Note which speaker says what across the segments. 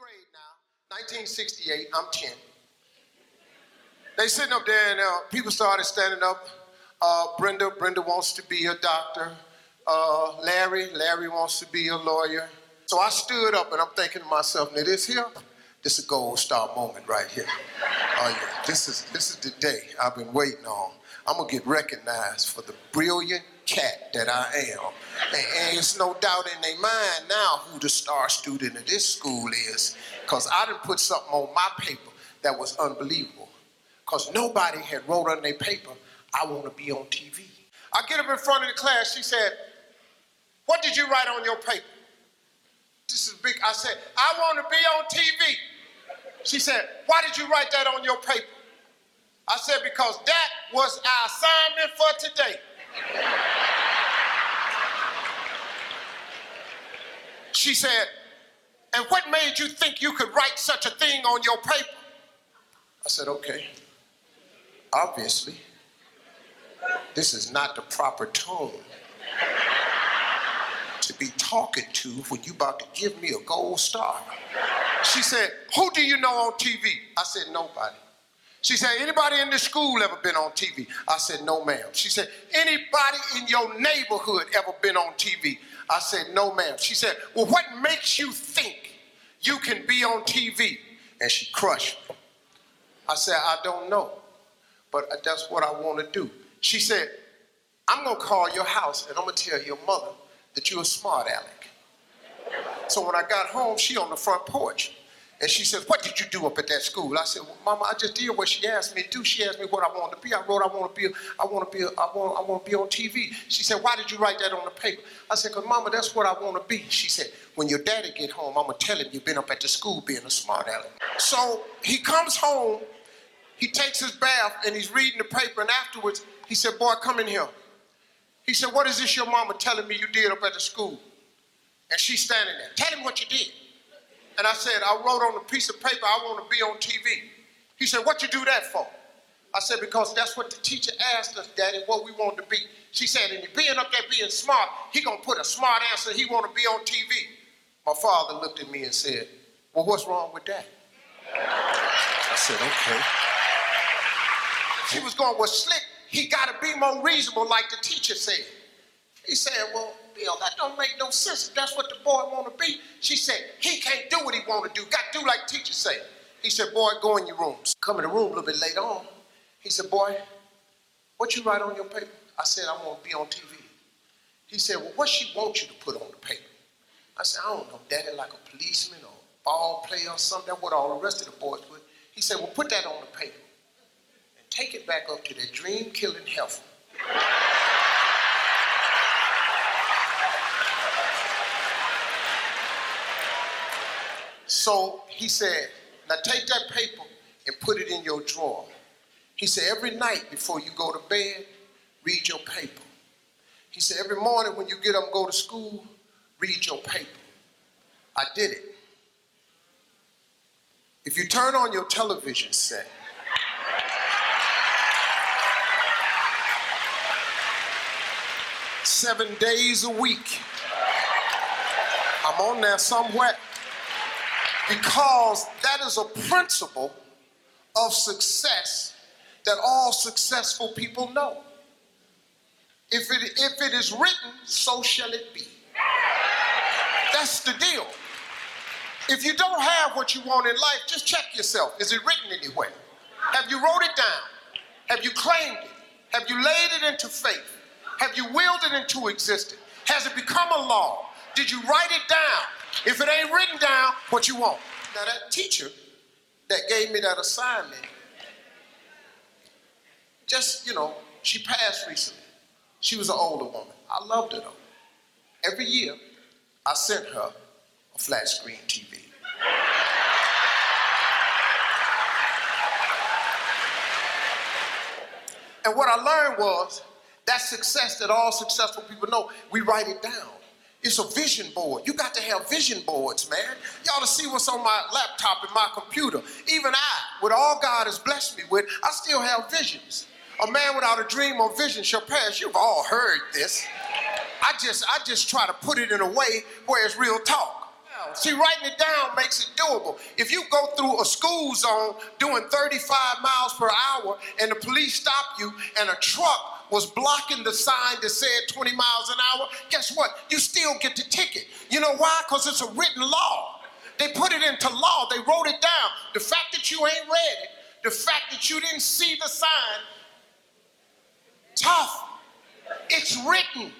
Speaker 1: grade now, 1968, I'm 10. They sitting up there and uh, people started standing up. Uh, Brenda, Brenda wants to be a doctor. Uh, Larry, Larry wants to be a lawyer. So I stood up and I'm thinking to myself, now this here, this is a gold star moment right here. Oh yeah, this is this is the day I've been waiting on. I'm gonna get recognized for the brilliant cat that I am. And, and there's no doubt in their mind now who the star student of this school is. Cause I didn't put something on my paper that was unbelievable. Cause nobody had wrote on their paper, I wanna be on TV. I get up in front of the class, she said, what did you write on your paper? This is big. I said, I want to be on TV. She said, Why did you write that on your paper? I said, Because that was our assignment for today. She said, And what made you think you could write such a thing on your paper? I said, Okay. Obviously, this is not the proper tone to be talking to when you about to give me a gold star. She said, Who do you know on TV? I said, Nobody. She said, Anybody in this school ever been on TV? I said, No, ma'am. She said, Anybody in your neighborhood ever been on TV? I said, No, ma'am. She said, Well, what makes you think you can be on TV? And she crushed me. I said, I don't know, but that's what I want to do. She said, I'm going to call your house and I'm going to tell your mother that you're a smart aleck. So when I got home, she on the front porch. And she said, What did you do up at that school? I said, Well, Mama, I just did what she asked me to do. She asked me what I wanted to be. I wrote, I want to be, I want to be, I want, I want to be on TV. She said, Why did you write that on the paper? I said, Because Mama, that's what I want to be. She said, When your daddy get home, I'm gonna tell him you've been up at the school being a smart aleck. So he comes home, he takes his bath, and he's reading the paper. And afterwards, he said, Boy, come in here. He said, What is this your mama telling me you did up at the school? And she's standing there. Tell him what you did. And I said, I wrote on a piece of paper, I want to be on TV. He said, What you do that for? I said, Because that's what the teacher asked us, Daddy, what we want to be. She said, And being up there being smart, he gonna put a smart answer, he wanna be on TV. My father looked at me and said, Well, what's wrong with that? I said, okay. She was going, Well, slick, he gotta be more reasonable, like the teacher said. He said, Well, Bill, that don't make no sense. If that's what the boy want to be. She said, he can't do what he want to do. Got to do like teachers say. He said, boy, go in your rooms. Come in the room a little bit later on. He said, boy, what you write on your paper? I said, I want to be on TV. He said, well, what she want you to put on the paper? I said, I don't know, daddy, like a policeman or a ball player or something. That's what all the rest of the boys put. He said, well, put that on the paper and take it back up to that dream-killing heifer. So he said, now take that paper and put it in your drawer. He said, every night before you go to bed, read your paper. He said, every morning when you get up and go to school, read your paper. I did it. If you turn on your television set, seven days a week, I'm on there somewhere because that is a principle of success that all successful people know. If it, if it is written, so shall it be. That's the deal. If you don't have what you want in life, just check yourself. Is it written anywhere? Have you wrote it down? Have you claimed it? Have you laid it into faith? Have you willed it into existence? Has it become a law? Did you write it down? If it ain't written down, what you want? Now that teacher that gave me that assignment, just, you know, she passed recently. She was an older woman. I loved her though. Every year, I sent her a flat screen TV. And what I learned was that success that all successful people know, we write it down. It's a vision board. You got to have vision boards, man. Y'all to see what's on my laptop and my computer. Even I, with all God has blessed me with, I still have visions. A man without a dream or vision shall perish. You've all heard this. I just, I just try to put it in a way where it's real talk. See, writing it down makes it doable. If you go through a school zone doing 35 miles per hour and the police stop you and a truck was blocking the sign that said 20 miles an hour, guess what? You still get the ticket. You know why? Because it's a written law. They put it into law, they wrote it down. The fact that you ain't read it, the fact that you didn't see the sign, tough. It's written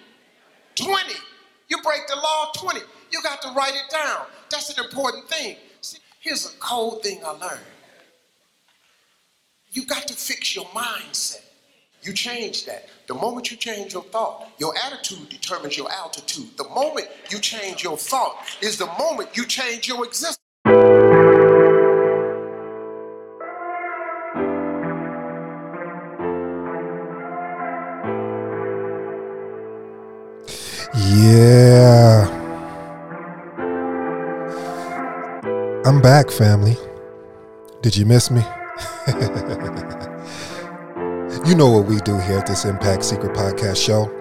Speaker 1: 20. You break the law 20. You got to write it down. That's an important thing. See, here's a cold thing I learned. You got to fix your mindset. You change that. The moment you change your thought, your attitude determines your altitude. The moment you change your thought is the moment you change your existence.
Speaker 2: Yeah. I'm back, family. Did you miss me? you know what we do here at this Impact Secret Podcast show.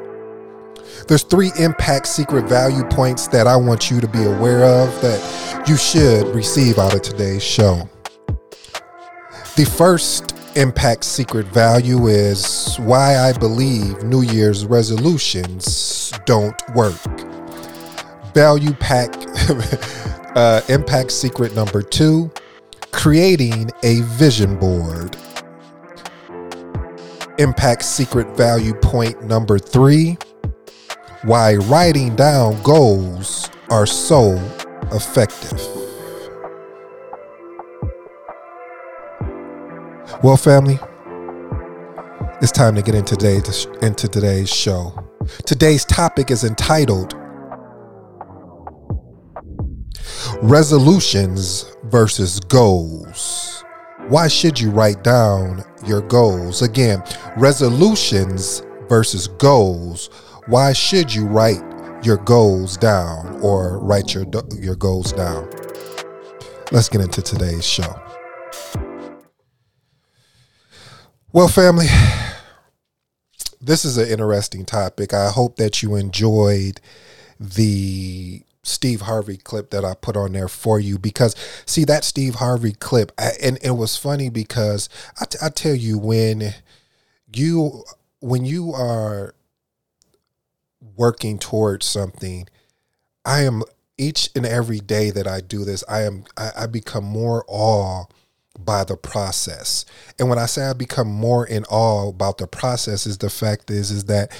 Speaker 2: There's three impact secret value points that I want you to be aware of that you should receive out of today's show. The first impact secret value is why I believe New Year's resolutions don't work. Value pack uh, impact secret number two creating a vision board. Impact secret value point number three why writing down goals are so effective. Well, family, it's time to get into today's, into today's show. Today's topic is entitled Resolutions versus Goals. Why should you write down your goals? Again, resolutions versus goals. Why should you write your goals down or write your your goals down? Let's get into today's show. Well, family, this is an interesting topic. I hope that you enjoyed the Steve Harvey clip that I put on there for you because see that Steve Harvey clip I, and it was funny because I, t- I tell you when you when you are working towards something I am each and every day that I do this I am I, I become more awe by the process. And when I say I become more in awe about the process is the fact is is that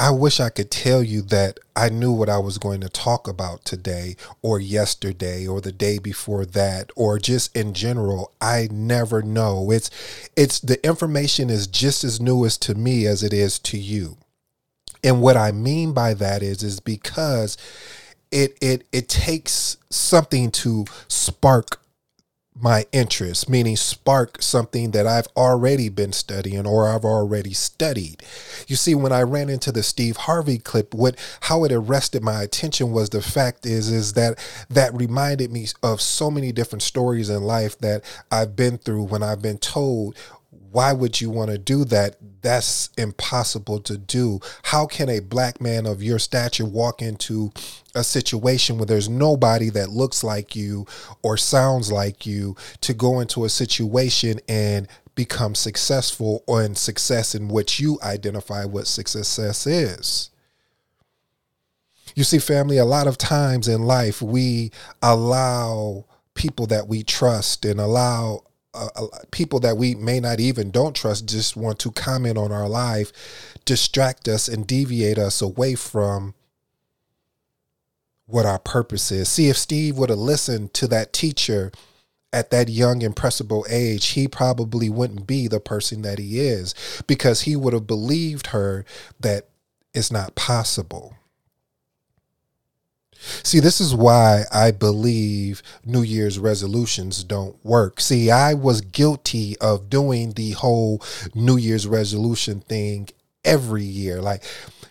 Speaker 2: I wish I could tell you that I knew what I was going to talk about today or yesterday or the day before that or just in general. I never know. It's it's the information is just as new as to me as it is to you. And what I mean by that is is because it it it takes something to spark my interest, meaning spark something that I've already been studying or I've already studied. You see, when I ran into the Steve Harvey clip, what how it arrested my attention was the fact is is that that reminded me of so many different stories in life that I've been through when I've been told why would you want to do that? That's impossible to do. How can a black man of your stature walk into a situation where there's nobody that looks like you or sounds like you to go into a situation and become successful or in success in which you identify what success is? You see, family, a lot of times in life, we allow people that we trust and allow uh, people that we may not even don't trust just want to comment on our life, distract us and deviate us away from what our purpose is. See, if Steve would have listened to that teacher at that young, impressible age, he probably wouldn't be the person that he is because he would have believed her that it's not possible. See, this is why I believe New Year's resolutions don't work. See, I was guilty of doing the whole New Year's resolution thing every year. Like,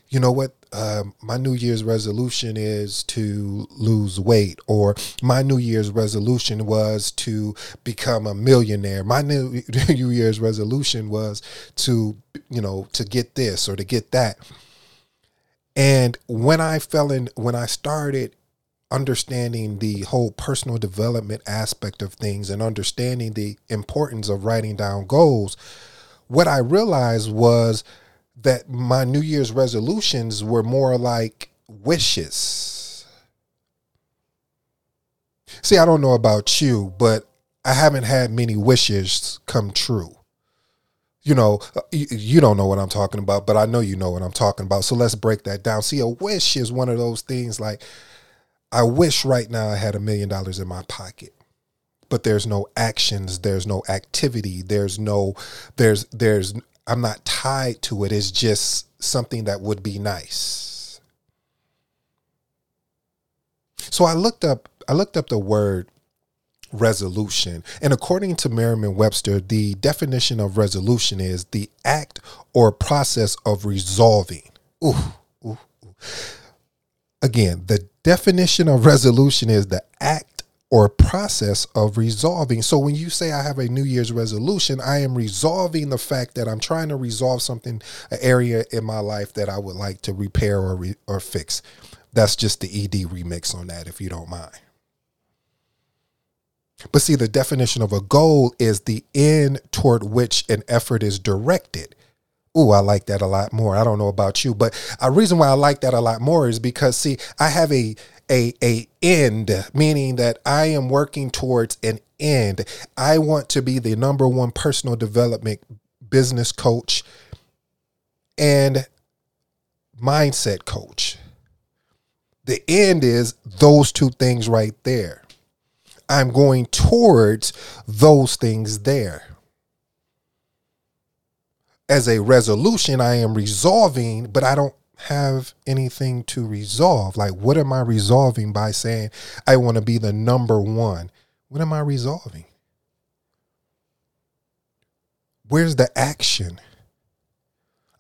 Speaker 2: you know what? Um, my New Year's resolution is to lose weight, or my New Year's resolution was to become a millionaire. My New, New Year's resolution was to, you know, to get this or to get that. And when I fell in, when I started understanding the whole personal development aspect of things and understanding the importance of writing down goals, what I realized was that my New Year's resolutions were more like wishes. See, I don't know about you, but I haven't had many wishes come true. You know, uh, you don't know what I'm talking about, but I know you know what I'm talking about. So let's break that down. See, a wish is one of those things like I wish right now I had a million dollars in my pocket but there's no actions there's no activity there's no there's there's i'm not tied to it it's just something that would be nice so i looked up i looked up the word resolution and according to merriam-webster the definition of resolution is the act or process of resolving ooh, ooh, ooh. again the definition of resolution is the act or process of resolving. So when you say I have a New Year's resolution, I am resolving the fact that I'm trying to resolve something, an area in my life that I would like to repair or re, or fix. That's just the ED remix on that, if you don't mind. But see, the definition of a goal is the end toward which an effort is directed. Ooh, I like that a lot more. I don't know about you, but a reason why I like that a lot more is because see, I have a a a end meaning that i am working towards an end i want to be the number one personal development business coach and mindset coach the end is those two things right there i'm going towards those things there as a resolution i am resolving but i don't have anything to resolve. Like, what am I resolving by saying I want to be the number one? What am I resolving? Where's the action?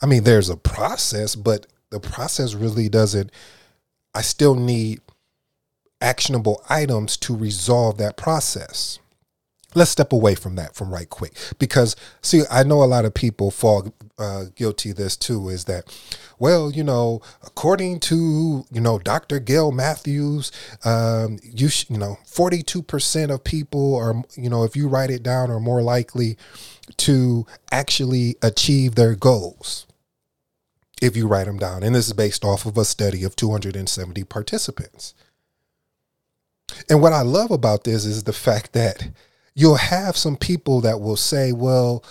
Speaker 2: I mean, there's a process, but the process really doesn't. I still need actionable items to resolve that process. Let's step away from that from right quick. Because see i know a lot of people fall uh, guilty this too is that well you know according to you know dr gail matthews um, you sh- you know 42% of people are you know if you write it down are more likely to actually achieve their goals if you write them down. And this is based off of a study of 270 participants and what i love about this is the fact that you'll have some people that will say, well,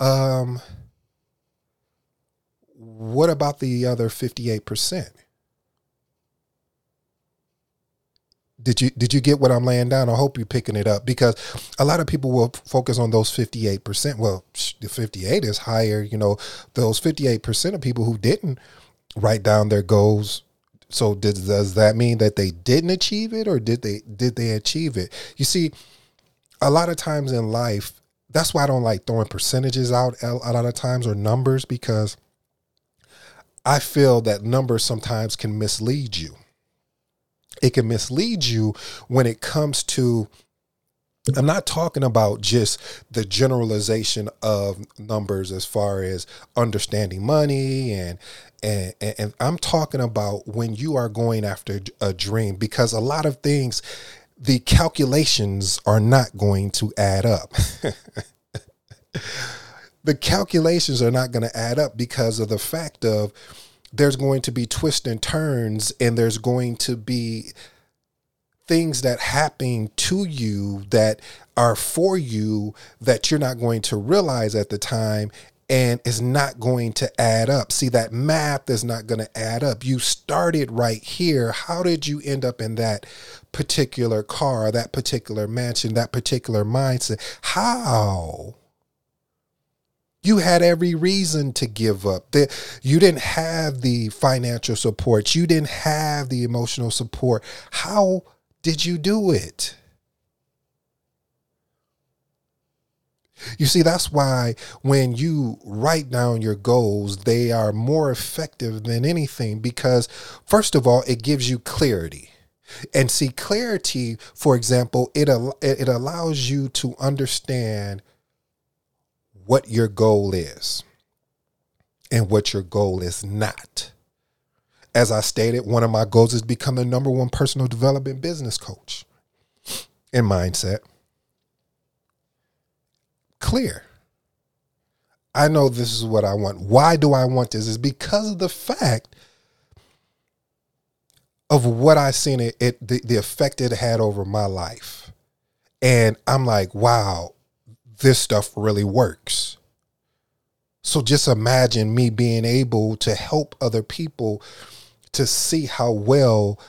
Speaker 2: um, what about the other 58%? Did you did you get what I'm laying down? I hope you're picking it up because a lot of people will focus on those 58%. Well, the 58 is higher, you know, those 58% of people who didn't write down their goals so did, does that mean that they didn't achieve it or did they did they achieve it? You see, a lot of times in life, that's why I don't like throwing percentages out a lot of times or numbers because I feel that numbers sometimes can mislead you. It can mislead you when it comes to I'm not talking about just the generalization of numbers as far as understanding money and and, and I'm talking about when you are going after a dream because a lot of things the calculations are not going to add up. the calculations are not going to add up because of the fact of there's going to be twists and turns and there's going to be things that happen to you that are for you that you're not going to realize at the time and is not going to add up. See, that math is not going to add up. You started right here. How did you end up in that particular car, that particular mansion, that particular mindset? How? You had every reason to give up. You didn't have the financial support. You didn't have the emotional support. How did you do it? You see, that's why when you write down your goals, they are more effective than anything because, first of all, it gives you clarity. And see, clarity, for example, it, it allows you to understand what your goal is and what your goal is not. As I stated, one of my goals is become the number one personal development business coach in mindset. Clear. I know this is what I want. Why do I want this? Is because of the fact of what I seen it, it the, the effect it had over my life. And I'm like, wow, this stuff really works. So just imagine me being able to help other people to see how well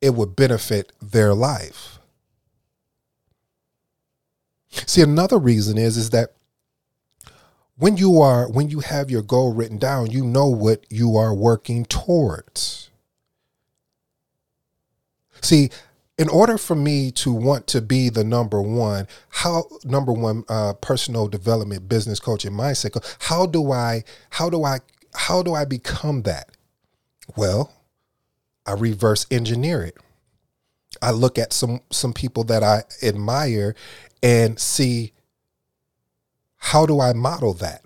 Speaker 2: it would benefit their life. See, another reason is is that when you are when you have your goal written down, you know what you are working towards. See, in order for me to want to be the number one, how number one uh, personal development business coach in mindset, how do I how do I how do I become that? Well, I reverse engineer it. I look at some some people that I admire and see how do I model that?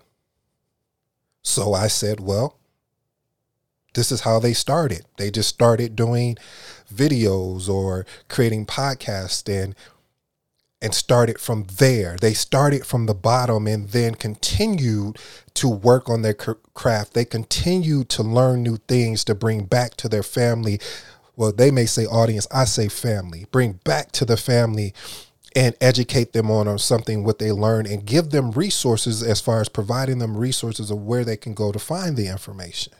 Speaker 2: So I said, well, this is how they started. They just started doing videos or creating podcasts and and started from there. They started from the bottom and then continued to work on their craft. They continued to learn new things to bring back to their family. Well, they may say audience, I say family. Bring back to the family and educate them on, on something what they learn and give them resources as far as providing them resources of where they can go to find the information.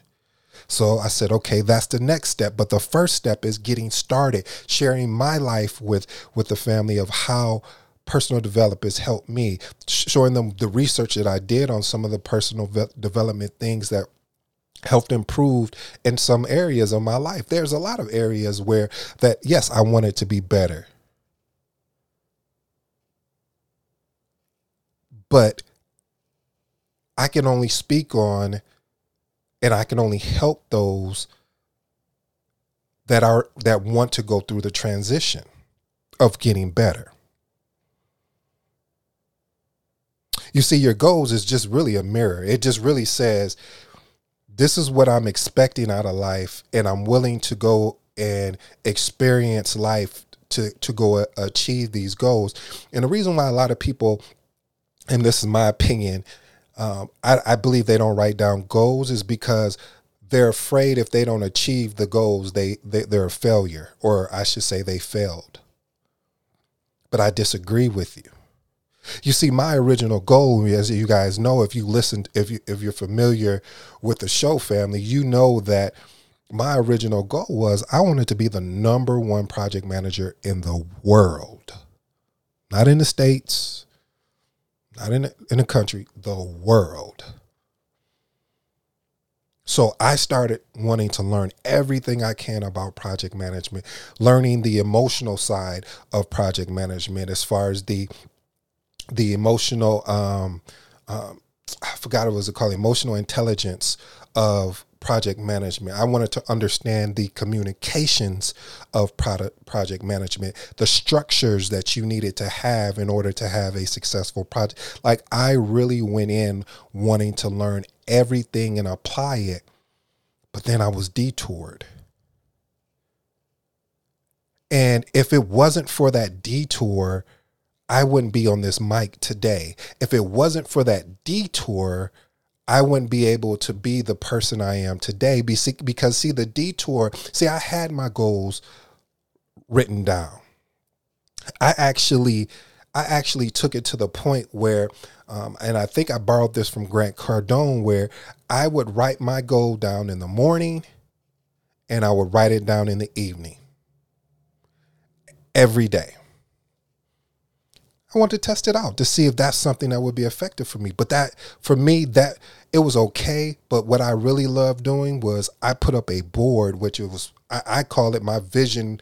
Speaker 2: So I said, okay, that's the next step. But the first step is getting started, sharing my life with with the family of how personal developers helped me, showing them the research that I did on some of the personal development things that helped improve in some areas of my life. There's a lot of areas where that yes, I wanted to be better. But I can only speak on and I can only help those that are that want to go through the transition of getting better. You see, your goals is just really a mirror. It just really says, this is what I'm expecting out of life, and I'm willing to go and experience life to to go uh, achieve these goals. And the reason why a lot of people, and this is my opinion, um, I, I believe they don't write down goals is because they're afraid if they don't achieve the goals, they, they they're a failure, or I should say, they failed. But I disagree with you. You see, my original goal, as you guys know, if you listened, if you if you're familiar with the show family, you know that my original goal was I wanted to be the number one project manager in the world, not in the states, not in a, in a country, the world. So I started wanting to learn everything I can about project management, learning the emotional side of project management as far as the the emotional um, um I forgot what it was called emotional intelligence of project management. I wanted to understand the communications of product project management, the structures that you needed to have in order to have a successful project. Like I really went in wanting to learn everything and apply it, but then I was detoured. And if it wasn't for that detour, I wouldn't be on this mic today. If it wasn't for that detour, I wouldn't be able to be the person I am today because see the detour, see I had my goals written down. I actually I actually took it to the point where um, and I think I borrowed this from Grant Cardone where I would write my goal down in the morning and I would write it down in the evening every day. I want to test it out to see if that's something that would be effective for me. But that, for me, that it was okay. But what I really loved doing was I put up a board, which it was, I, I call it my vision,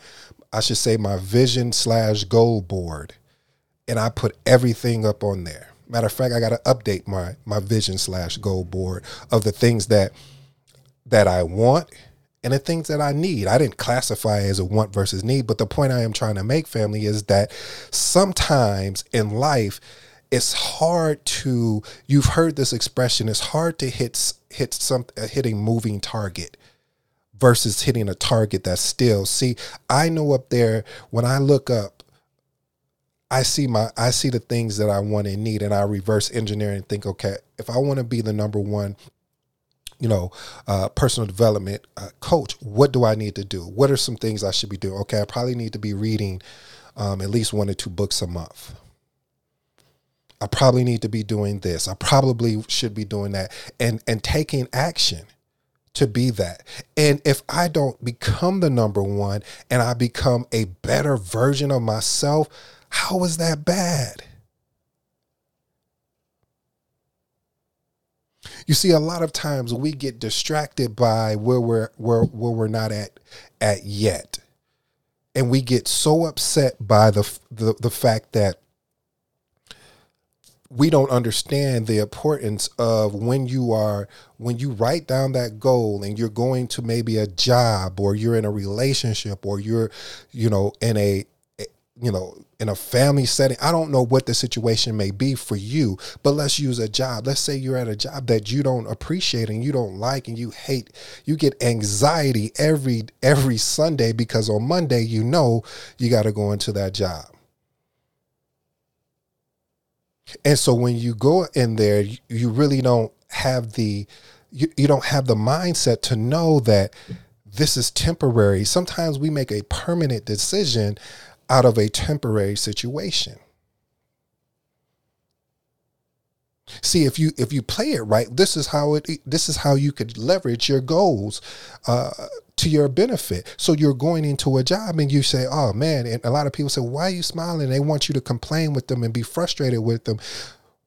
Speaker 2: I should say my vision slash goal board. And I put everything up on there. Matter of fact, I got to update my my vision slash goal board of the things that that I want and the things that I need. I didn't classify as a want versus need, but the point I am trying to make, family, is that sometimes in life, it's hard to. You've heard this expression. It's hard to hit hit some uh, hit a moving target, versus hitting a target that's still. See, I know up there when I look up, I see my I see the things that I want and need, and I reverse engineer and think, okay, if I want to be the number one you know, uh, personal development uh, coach, what do I need to do? What are some things I should be doing? Okay, I probably need to be reading um, at least one or two books a month. I probably need to be doing this. I probably should be doing that, and and taking action to be that. And if I don't become the number one, and I become a better version of myself, how is that bad? You see, a lot of times we get distracted by where we're where where we're not at at yet, and we get so upset by the the, the fact that we don't understand the importance of when you are when you write down that goal and you're going to maybe a job or you're in a relationship or you're you know in a you know, in a family setting. I don't know what the situation may be for you, but let's use a job. Let's say you're at a job that you don't appreciate and you don't like and you hate. You get anxiety every every Sunday because on Monday you know you got to go into that job. And so when you go in there, you really don't have the you, you don't have the mindset to know that this is temporary. Sometimes we make a permanent decision out of a temporary situation. See if you if you play it right, this is how it this is how you could leverage your goals uh, to your benefit. So you're going into a job and you say, "Oh man," and a lot of people say, "Why are you smiling?" They want you to complain with them and be frustrated with them,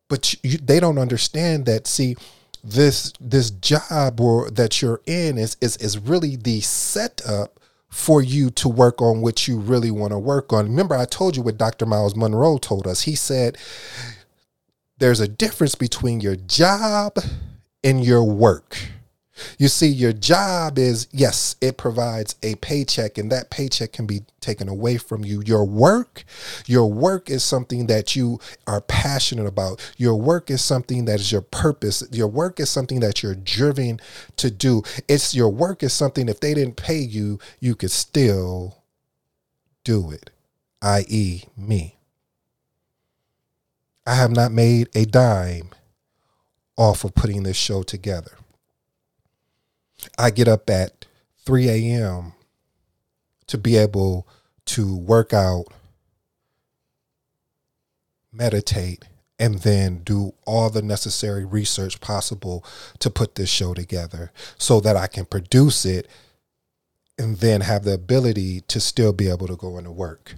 Speaker 2: but you, they don't understand that. See, this this job or that you're in is is is really the setup for you to work on what you really want to work on. Remember, I told you what Dr. Myles Munroe told us. He said there's a difference between your job and your work. You see, your job is, yes, it provides a paycheck, and that paycheck can be taken away from you. Your work, your work is something that you are passionate about. Your work is something that is your purpose. Your work is something that you're driven to do. It's your work is something, if they didn't pay you, you could still do it, i.e., me. I have not made a dime off of putting this show together. I get up at 3 a.m. to be able to work out, meditate, and then do all the necessary research possible to put this show together so that I can produce it and then have the ability to still be able to go into work.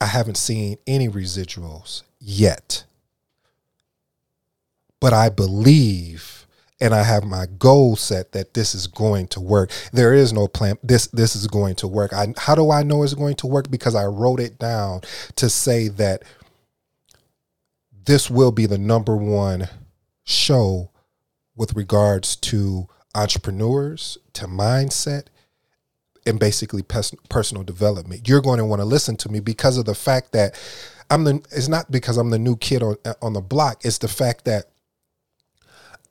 Speaker 2: I haven't seen any residuals yet. But I believe and I have my goal set that this is going to work. There is no plan. This this is going to work. I how do I know it's going to work? Because I wrote it down to say that this will be the number one show with regards to entrepreneurs, to mindset, and basically personal development. You're going to want to listen to me because of the fact that I'm the. It's not because I'm the new kid on on the block. It's the fact that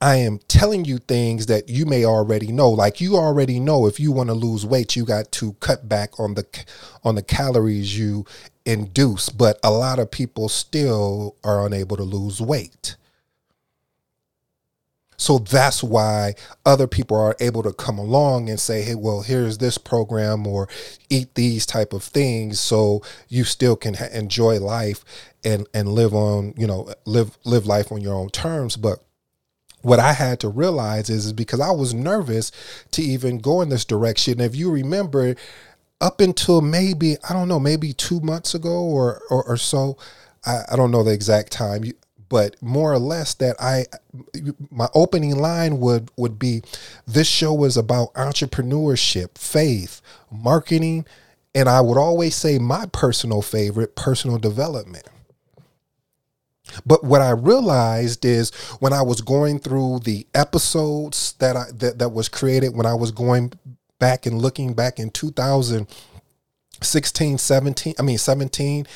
Speaker 2: I am telling you things that you may already know. Like you already know if you want to lose weight, you got to cut back on the on the calories you induce, but a lot of people still are unable to lose weight. So that's why other people are able to come along and say, "Hey, well, here's this program or eat these type of things so you still can ha- enjoy life and and live on, you know, live live life on your own terms." But what I had to realize is, is because I was nervous to even go in this direction. If you remember, up until maybe I don't know, maybe two months ago or or, or so, I, I, don't know the exact time, but more or less that I my opening line would would be, this show was about entrepreneurship, faith, marketing, and I would always say my personal favorite, personal development. But what I realized is when I was going through the episodes that I that, that was created when I was going back and looking back in 2016, 17, I mean 17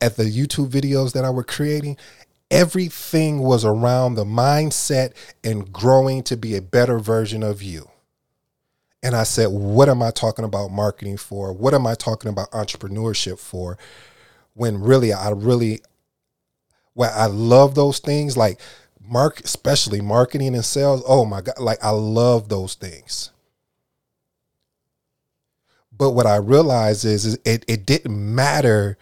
Speaker 2: at the YouTube videos that I were creating, everything was around the mindset and growing to be a better version of you. and I said, what am I talking about marketing for? What am I talking about entrepreneurship for? When really, I really, well, I love those things like mark, especially marketing and sales. Oh my God, like I love those things. But what I realized is, is it, it didn't matter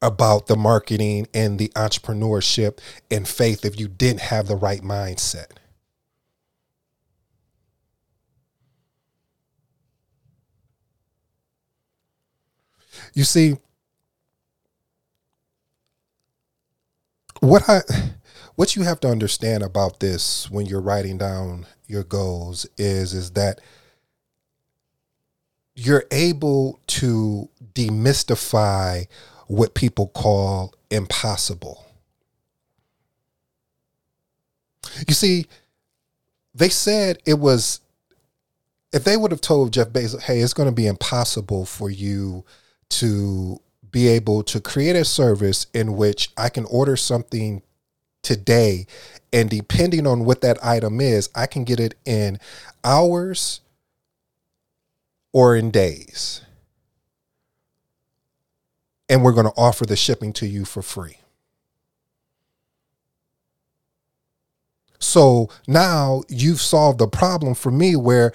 Speaker 2: about the marketing and the entrepreneurship and faith if you didn't have the right mindset. You see, what I what you have to understand about this when you're writing down your goals is is that you're able to demystify what people call impossible. You see, they said it was if they would have told Jeff Bezos, "Hey, it's going to be impossible for you to be able to create a service in which I can order something today and depending on what that item is, I can get it in hours or in days. And we're going to offer the shipping to you for free. So now you've solved the problem for me where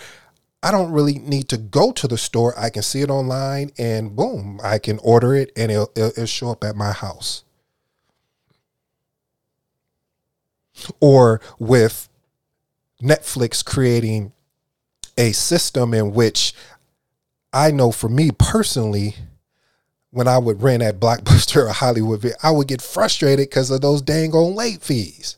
Speaker 2: I don't really need to go to the store. I can see it online and boom, I can order it and it'll, it'll, show up at my house. Or with Netflix creating a system in which I know for me personally, when I would rent at Blockbuster or Hollywood, I would get frustrated because of those dang on late fees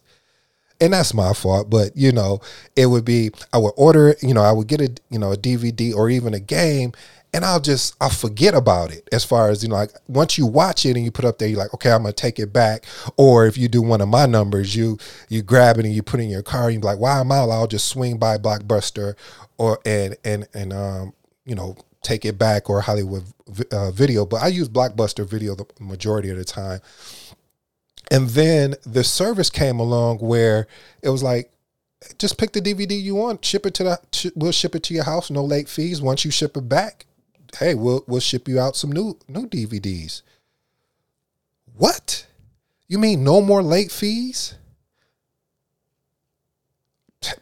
Speaker 2: and that's my fault but you know it would be i would order you know i would get a you know a dvd or even a game and i'll just i'll forget about it as far as you know like once you watch it and you put up there you're like okay i'm gonna take it back. Or if you do one of my numbers you you grab it and you put it in your car and you're like wow i'm out i'll just swing by blockbuster or and and and um you know take it back or hollywood uh, video? But i use blockbuster video the majority of the time and then the service came along where it was like, just pick the DVD you want, ship it to the, we'll ship it to your house, no late fees. Once you ship it back, hey, we'll we'll ship you out some new new DVDs. What? You mean no more late fees?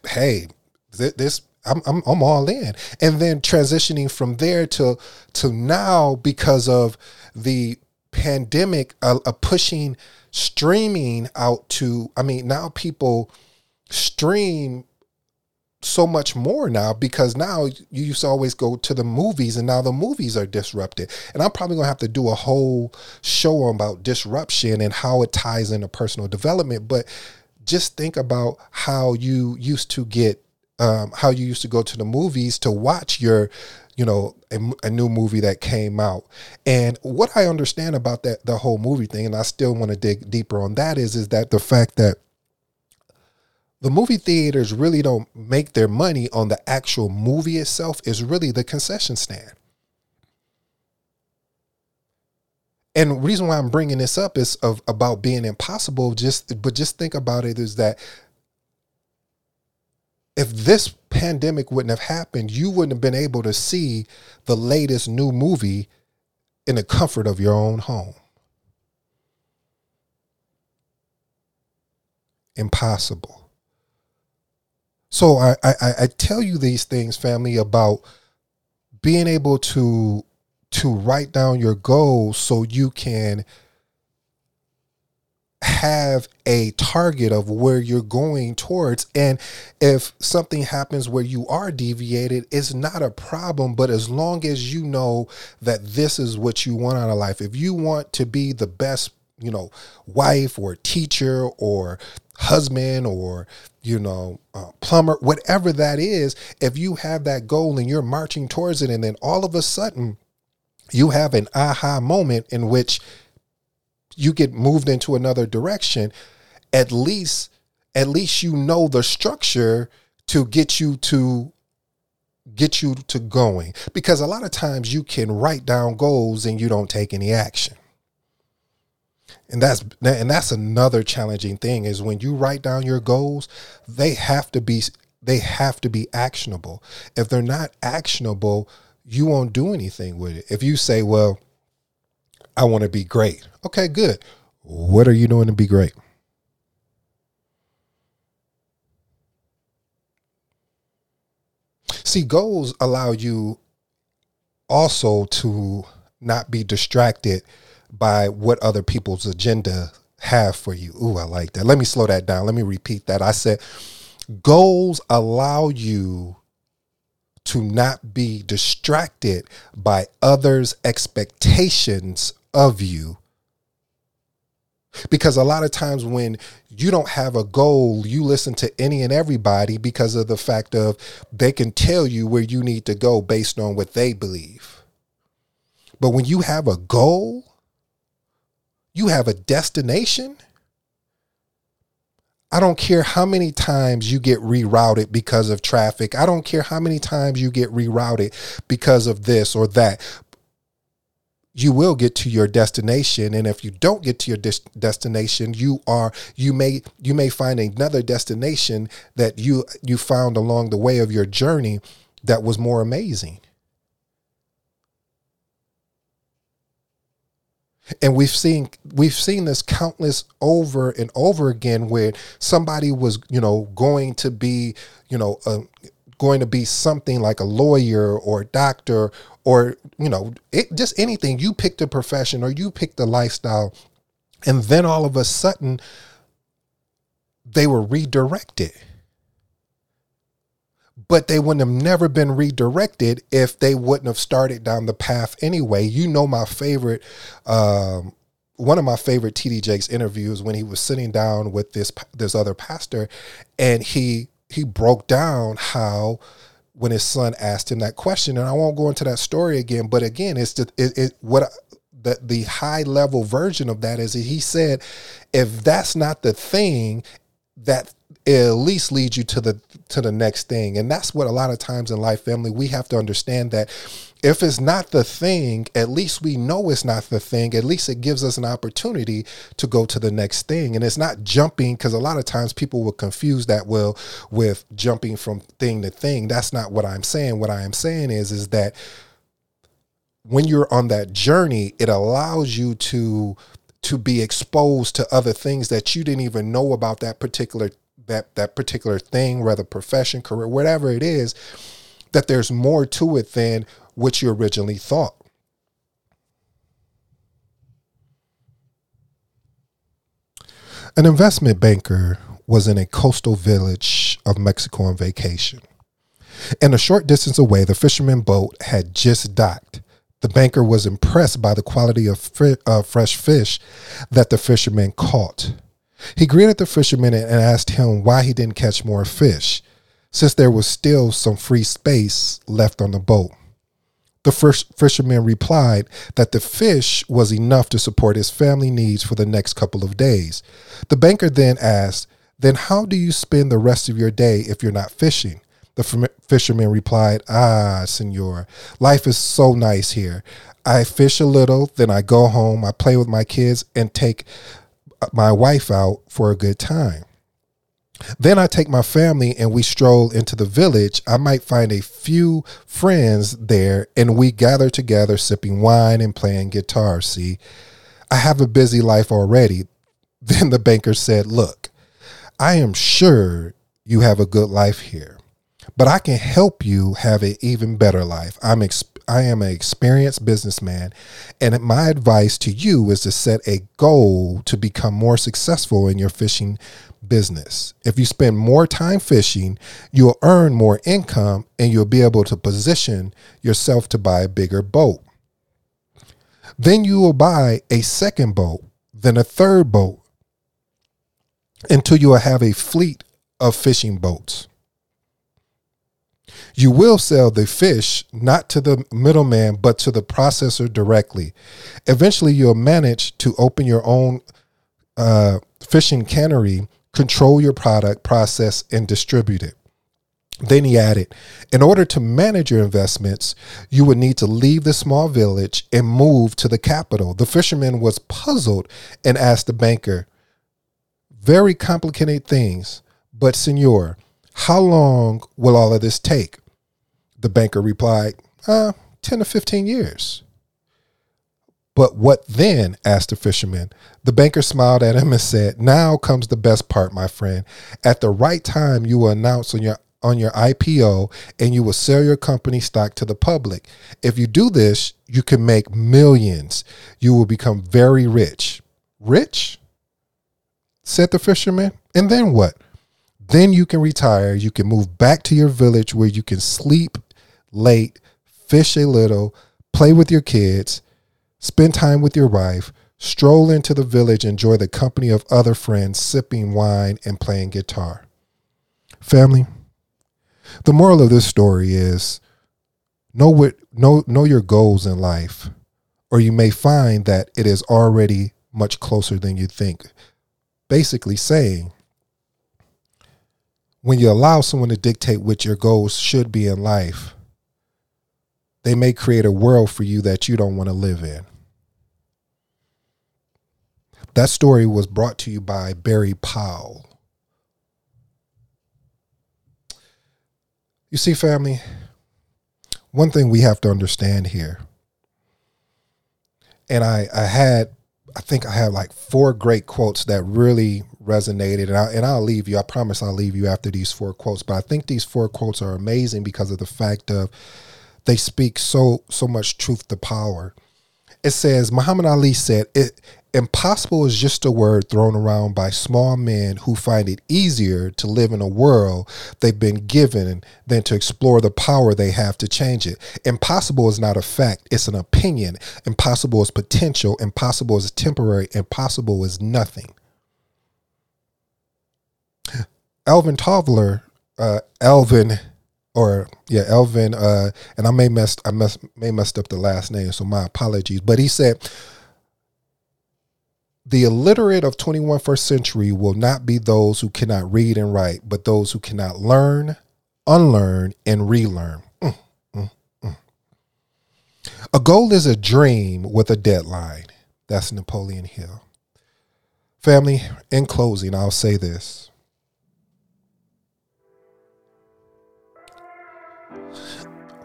Speaker 2: Hey, this I'm, I'm I'm all in. And then transitioning from there to to now because of the pandemic, a, a pushing streaming out to i mean now people stream so much more now because now you used to always go to the movies and now the movies are disrupted. And i'm probably going to have to do a whole show about disruption and how it ties into personal development. But just think about how you used to get um, how you used to go to the movies to watch your you know a, a, new movie that came out. And what i understand about that the whole movie thing and i still want to dig deeper on that is is that the fact that the movie theaters really don't make their money on the actual movie itself is really the concession stand. And reason why i'm bringing this up is of about being impossible just but just think about it is that if this pandemic wouldn't have happened, you wouldn't have been able to see the latest new movie in the comfort of your own home. Impossible. So I, I, I tell you these things, family, about being able to to write down your goals so you can have a target of where you're going towards. And if something happens where you are deviated, it's not a problem. But as long as you know that this is what you want out of life, if you want to be the best, you know, wife or teacher or husband or you know uh, plumber whatever that is if you have that goal and you're marching towards it and then all of a sudden you have an aha moment in which you get moved into another direction, at least at least you know the structure to get you to get you to going because a lot of times you can write down goals and you don't take any action and that's and that's another challenging thing is when you write down your goals they have to be they have to be actionable. If they're not actionable, you won't do anything with it. If you say, well, I want to be great. Okay, good. What are you doing to be great? See, goals allow you also to not be distracted by what other people's agenda have for you. Ooh, I like that. Let me slow that down. Let me repeat that. I said goals allow you to not be distracted by others' expectations of you. Because a lot of times when you don't have a goal, you listen to any and everybody because of the fact of they can tell you where you need to go based on what they believe. But when you have a goal, you have a destination. I don't care how many times you get rerouted because of traffic. I don't care how many times you get rerouted because of this or that. You will get to your destination and if you don't get to your des- destination, you are you may you may find another destination that you you found along the way of your journey that was more amazing. and we've seen we've seen this countless over and over again where somebody was you know going to be you know uh, going to be something like a lawyer or a doctor or you know it, just anything. You picked a profession or you picked a lifestyle. And then all of a sudden they were redirected. But they wouldn't have never been redirected if they wouldn't have started down the path anyway. You know, my favorite, um, one of my favorite TD Jakes interviews when he was sitting down with this this other pastor, and he he broke down how when his son asked him that question, and I won't go into that story again, but again, it's the, it, it what the the high level version of that is he said, if that's not the thing, that at least leads you to the to the next thing. And that's what a lot of times in life family we have to understand that if it's not the thing at least we know it's not the thing. At least it gives us an opportunity to go to the next thing. And it's not jumping because a lot of times people will confuse that will with jumping from thing to thing. That's not what i'm saying. What i am saying is is that when you're on that journey it allows you to to be exposed to other things that you didn't even know about that particular that that particular thing, whether profession, career, whatever it is, that there's more to it than what you originally thought. An investment banker was in a coastal village of Mexico on vacation. And a short distance away, the fisherman boat had just docked. The banker was impressed by the quality of uh, fresh fish that the fisherman caught. He greeted the fisherman and asked him why he didn't catch more fish, since there was still some free space left on the boat. The first fisherman replied that the fish was enough to support his family needs for the next couple of days. The banker then asked, Then how do you spend the rest of your day if you're not fishing? The fisherman replied, Ah, senor, life is so nice here. I fish a little, then I go home, I play with my kids, and take my wife out for a good time. Then I take my family and we stroll into the village. I might find a few friends there and we gather together sipping wine and playing guitar. See, I have a busy life already. Then the banker said, Look, I am sure you have a good life here, but I can help you have an even better life. I'm ex- I am an experienced businessman, and my advice to you is to set a goal to become more successful in your fishing business. If you spend more time fishing, you'll earn more income and you'll be able to position yourself to buy a bigger boat. Then you will buy a second boat, then a third boat, until you will have a fleet of fishing boats. You will sell the fish not to the middleman, but to the processor directly. Eventually, you'll manage to open your own uh, fishing cannery, control your product, process, and distribute it. Then he added, in order to manage your investments, you would need to leave the small village and move to the capital. The fisherman was puzzled and asked the banker, very complicated things, but senor, How long will all of this take? The banker replied, uh, 10 to 15 years. But what then? asked the fisherman. The banker smiled at him and said, Now comes the best part, my friend. At the right time, you will announce on your on your IPO and you will sell your company stock to the public. If you do this, you can make millions. You will become very rich. Rich? said the fisherman. And then what? Then you can retire. You can move back to your village where you can sleep late, fish a little, play with your kids, spend time with your wife, stroll into the village, enjoy the company of other friends, sipping wine and playing guitar. Family, the moral of this story is know what know know your goals in life, or you may find that it is already much closer than you think. Basically saying when you allow someone to dictate what your goals should be in life, they may create a world for you that you don't want to live in. That story was brought to you by Barry Powell. You see, family, one thing we have to understand here, and I, I had, I think I had like four great quotes that really resonated, and, I, and I'll leave you. I promise I'll leave you after these four quotes. But I think these four quotes are amazing because of the fact of they speak so so much truth to power. It says Muhammad Ali said, "It Impossible is just a word thrown around by small men who find it easier to live in a world they've been given than to explore the power they have to change it. Impossible is not a fact, it's an opinion. Impossible is potential. Impossible is temporary. Impossible is nothing. Alvin Toffler, uh, Alvin, or yeah, Elvin, uh, and I may messed I mess, may messed up the last name, so my apologies. But he said the illiterate of 21st first century will not be those who cannot read and write, but those who cannot learn, unlearn, and relearn. Mm, mm, mm. A goal is a dream with a deadline. That's Napoleon Hill. Family, in closing, I'll say this.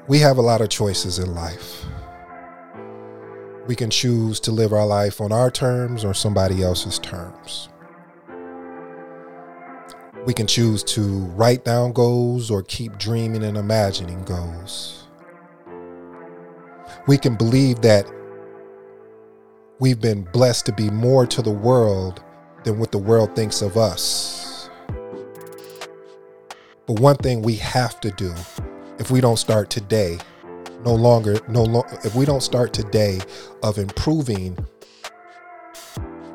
Speaker 2: We have a lot of choices in life. We can choose to live our life on our terms or somebody else's terms. We can choose to write down goals or keep dreaming and imagining goals. We can believe that we've been blessed to be more to the world than what the world thinks of us. But one thing we have to do if we don't start today no longer no lo- if we don't start today of improving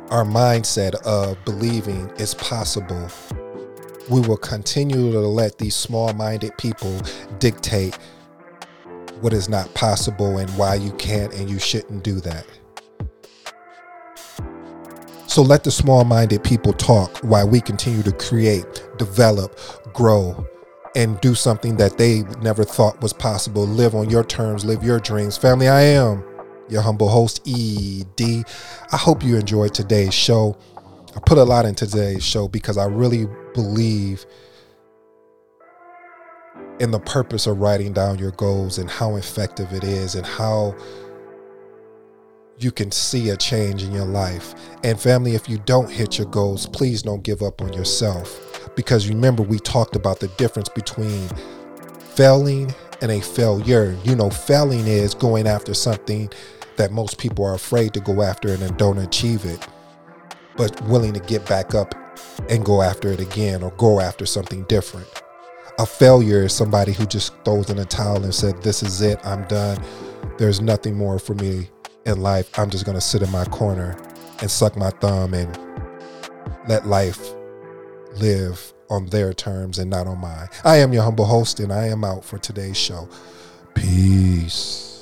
Speaker 2: our mindset of believing it's possible we will continue to let these small-minded people dictate what is not possible and why you can't and you shouldn't do that. So let the small-minded people talk while we continue to create develop grow and do something that they never thought was possible. Live on your terms, live your dreams. Family, I am your humble host, ED. I hope you enjoyed today's show. I put a lot in today's show because I really believe in the purpose of writing down your goals and how effective it is and how you can see a change in your life. And family, if you don't hit your goals, please don't give up on yourself because remember we talked about the difference between failing and a failure. You know, failing is going after something that most people are afraid to go after and then don't achieve it, but willing to get back up and go after it again or go after something different. A failure is somebody who just throws in a towel and said, This is it, I'm done. There's nothing more for me in life. I'm just going to sit in my corner and suck my thumb and let life live on their terms and not on mine. I am your humble host, and I am out for today's show. Peace.